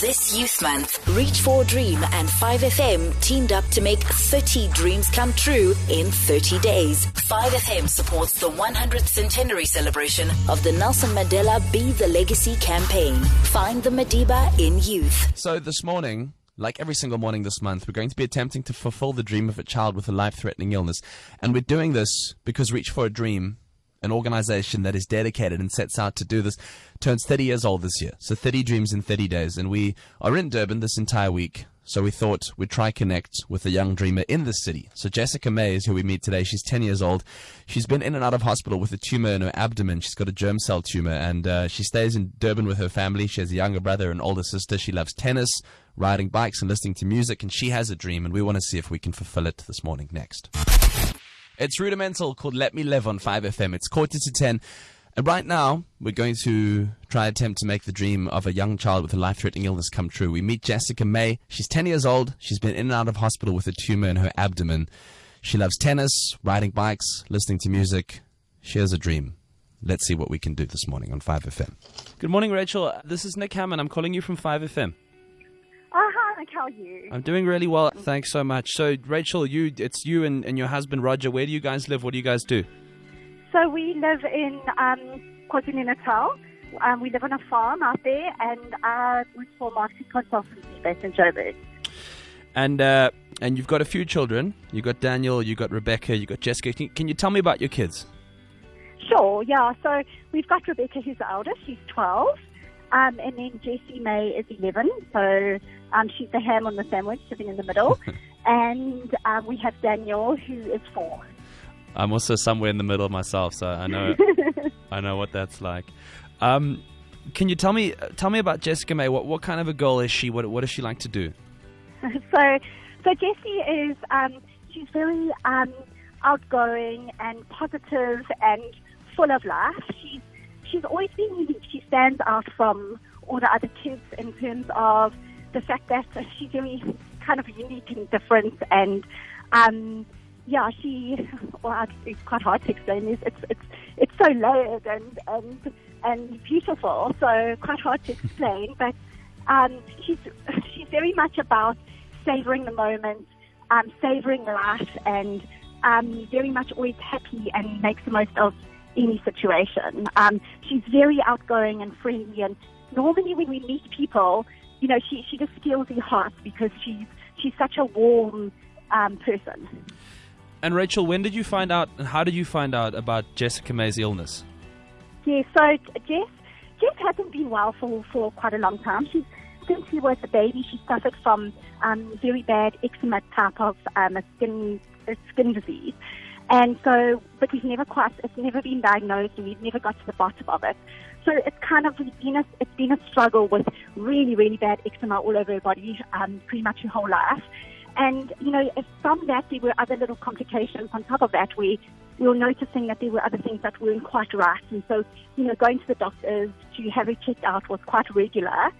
This Youth Month, Reach for a Dream and 5FM teamed up to make 30 dreams come true in 30 days. 5FM supports the 100th centenary celebration of the Nelson Mandela Be the Legacy campaign. Find the Madiba in youth. So this morning, like every single morning this month, we're going to be attempting to fulfill the dream of a child with a life threatening illness. And we're doing this because Reach for a Dream an organization that is dedicated and sets out to do this, turns 30 years old this year. So 30 dreams in 30 days. And we are in Durban this entire week. So we thought we'd try connect with a young dreamer in the city. So Jessica May is who we meet today. She's 10 years old. She's been in and out of hospital with a tumor in her abdomen. She's got a germ cell tumor and uh, she stays in Durban with her family. She has a younger brother and older sister. She loves tennis, riding bikes and listening to music. And she has a dream and we want to see if we can fulfill it this morning next. It's Rudimental called Let Me Live on 5FM. It's quarter to 10. And right now, we're going to try attempt to make the dream of a young child with a life threatening illness come true. We meet Jessica May. She's 10 years old. She's been in and out of hospital with a tumor in her abdomen. She loves tennis, riding bikes, listening to music. She has a dream. Let's see what we can do this morning on 5FM. Good morning, Rachel. This is Nick Hammond. I'm calling you from 5FM. Nick. How are you? I'm doing really well. Thanks so much. So, Rachel, you it's you and, and your husband Roger. Where do you guys live? What do you guys do? So we live in um, KwaZulu Natal. Um, we live on a farm out there, and uh, work for marketing consultancy based in Joburg. And uh, and you've got a few children. You got Daniel. You got Rebecca. You got Jessica. Can, can you tell me about your kids? Sure. Yeah. So we've got Rebecca, who's the eldest. She's twelve. Um, and then Jessie May is 11, so um, she's the ham on the sandwich sitting in the middle. and um, we have Daniel, who is four. I'm also somewhere in the middle myself, so I know I know what that's like. Um, can you tell me tell me about Jessica May? What what kind of a girl is she? What what does she like to do? so so Jessie is um, she's very um, outgoing and positive and full of life. She's she's always been unique. She stands out from all the other kids in terms of the fact that she's very kind of unique and different. And um, yeah, she well, it's quite hard to explain. It's it's it's, it's so layered and and and beautiful. So quite hard to explain. but um, she's she's very much about savoring the moment, um, savoring life, and um, very much always happy and makes the most of any situation. Um, she's very outgoing and friendly, and normally when we meet people, you know, she, she just steals your heart because she's she's such a warm um, person. And Rachel, when did you find out, and how did you find out about Jessica May's illness? Yeah, so Jess, Jess hasn't been well for, for quite a long time. She's since she was a baby, she suffered from um, very bad eczema type of um, a skin a skin disease. And so, but we've never quite, it's never been diagnosed and we've never got to the bottom of it. So it's kind of been a, it's been a struggle with really, really bad eczema all over her body, um, pretty much her whole life. And, you know, from that, there were other little complications on top of that where we were noticing that there were other things that weren't quite right. And so, you know, going to the doctors to have it checked out was quite regular.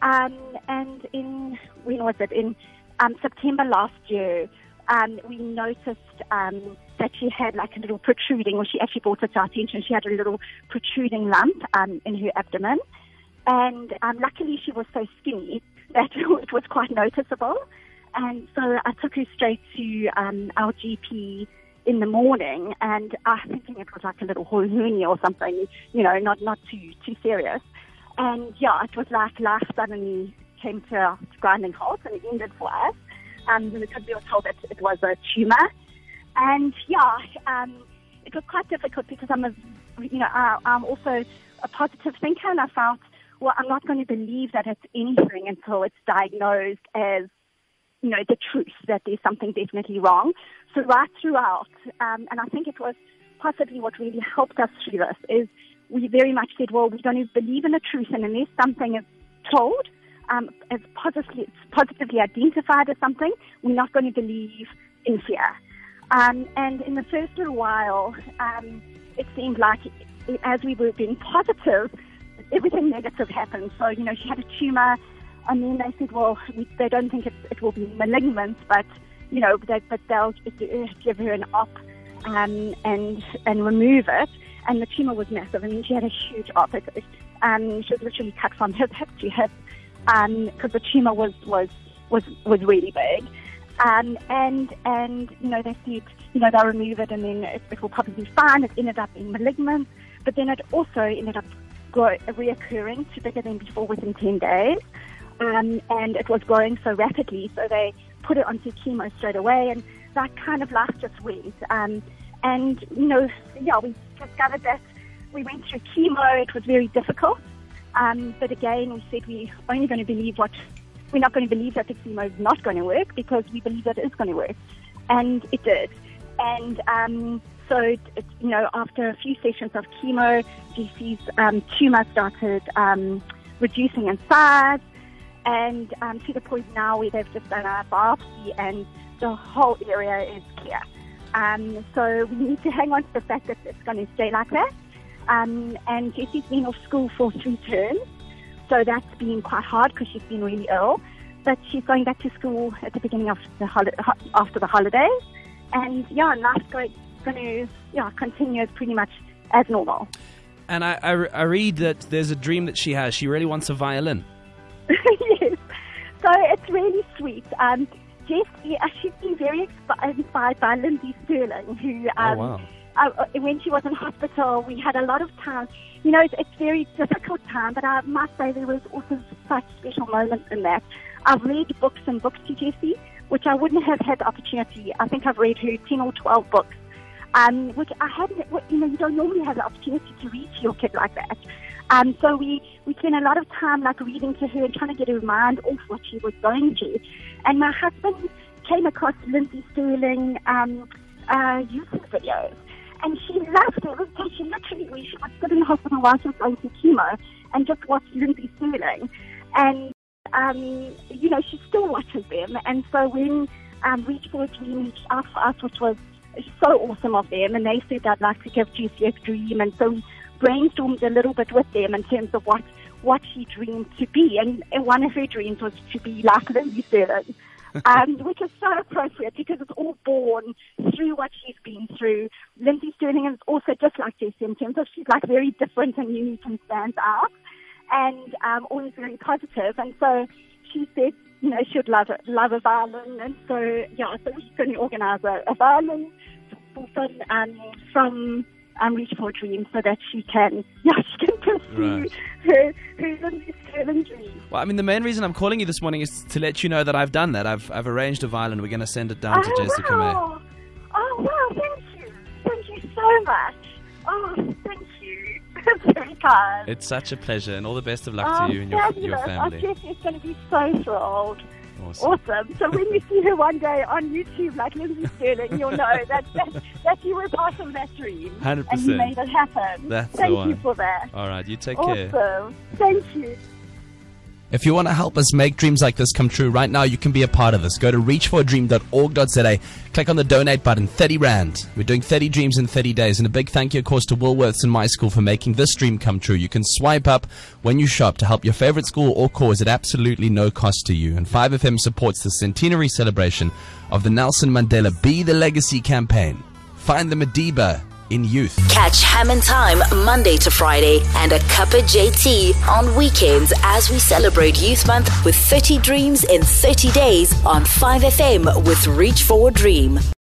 Um, and in, when was it? In um, September last year, um, we noticed um, that she had like a little protruding, or she actually brought it to our attention. She had a little protruding lump um, in her abdomen. And um, luckily, she was so skinny that it was quite noticeable. And so I took her straight to um, our GP in the morning, and I uh, thinking it was like a little hernia or something, you know, not not too too serious. And yeah, it was like life suddenly came to a grinding halt, and it ended for us um, because we were told that it was a tumor. And yeah, um, it was quite difficult because I'm a, you know, I, I'm also a positive thinker, and I felt, well, I'm not going to believe that it's anything until it's diagnosed as, you know, the truth that there's something definitely wrong. So right throughout, um, and I think it was possibly what really helped us through this is we very much said, well, we don't believe in the truth, and unless something is told, um, as positively, positively identified as something, we're not going to believe in fear. Um, and in the first little while, um, it seemed like it, as we were being positive, everything negative happened. So, you know, she had a tumor, and then they said, well, we, they don't think it, it will be malignant, but, you know, they, but they'll give her an op um, and, and remove it. And the tumor was massive. I mean, she had a huge op. It, um, she was literally cut from hip, hip to hip because the tumor was was was was really big. Um, and and you know they said you know they'll remove it and then it, it will probably be fine. It ended up being malignant, but then it also ended up grow, reoccurring to bigger than before within ten days, um, and it was growing so rapidly. So they put it onto chemo straight away, and that kind of life just went. Um, and you know, yeah, we discovered that we went through chemo. It was very difficult, um, but again, we said we're only going to believe what we're not going to believe that the chemo is not going to work because we believe that it is going to work, and it did. And um, so, it, it, you know, after a few sessions of chemo, Jessie's um, tumor started um, reducing in size, and um, to the point now where they've just done a biopsy, and the whole area is clear. Um, so we need to hang on to the fact that it's going to stay like that. Um, and Jessie's been off school for three terms. So that's been quite hard because she's been really ill. But she's going back to school at the beginning of the hol- after the holidays, and yeah, life's going, going to yeah continue pretty much as normal. And I, I, I read that there's a dream that she has. She really wants a violin. yes. So it's really sweet. Um, Jessie, uh, she's been very inspired by Lindsey Stirling, who um, oh, wow. Uh, when she was in hospital, we had a lot of time. You know, it's, it's very difficult time, but I must say there was also such special moments in that. I've read books and books to Jessie, which I wouldn't have had the opportunity. I think I've read her 10 or 12 books, um, which I hadn't, you know, you don't normally have the opportunity to read to your kid like that. Um, so we, we spent a lot of time like reading to her and trying to get her mind off what she was going through. And my husband came across Lindsey Stirling um, uh, YouTube videos and she loved it. So she literally, we she was sitting in the hospital while she was going through chemo and just watched Lindsey Stirling. And, um, you know, she still watches them. And so when um, Reach for a Dream reached out for us, which was so awesome of them, and they said they'd like to give Jessie a dream. And so we brainstormed a little bit with them in terms of what, what she dreamed to be. And, and one of her dreams was to be like Lindsey Stirling um, which is so appropriate because it's all born through what she's been through. Lindsey Stirling is also just like Jessie in terms of she's like very different and unique and stands out, and um, always very positive. And so she said, you know, she'd love love a violin, and so yeah, so we're going to organise a, a violin for fun um, from um, Reach for a Dream so that she can, yeah, she can pursue Right. her, her Lindsey Stirling dream. Well, I mean, the main reason I'm calling you this morning is to let you know that I've done that. I've, I've arranged a violin. We're going to send it down to oh, Jessica May. wow. Oh, wow, thank you. Thank you so much. Oh, thank you. That's very kind. It's such a pleasure, and all the best of luck oh, to you and your, fabulous. your family. Oh, Jessie is going to be so thrilled. Awesome. Awesome. So when you see her one day on YouTube like Lindsey Stirling, you'll know that, that, that you were part of that dream. 100%. And you made it happen. That's Thank you for that. All right, you take care. Awesome. Thank you. If you want to help us make dreams like this come true right now, you can be a part of this. Go to reachforadream.org.za, click on the donate button, 30 Rand. We're doing 30 dreams in 30 days. And a big thank you, of course, to Woolworths and My School for making this dream come true. You can swipe up when you shop to help your favorite school or cause at absolutely no cost to you. And 5FM supports the centenary celebration of the Nelson Mandela Be the Legacy campaign. Find the Madiba in youth. Catch Ham and Time Monday to Friday and a cup of JT on weekends as we celebrate Youth Month with 30 dreams in 30 days on 5FM with Reach for a Dream.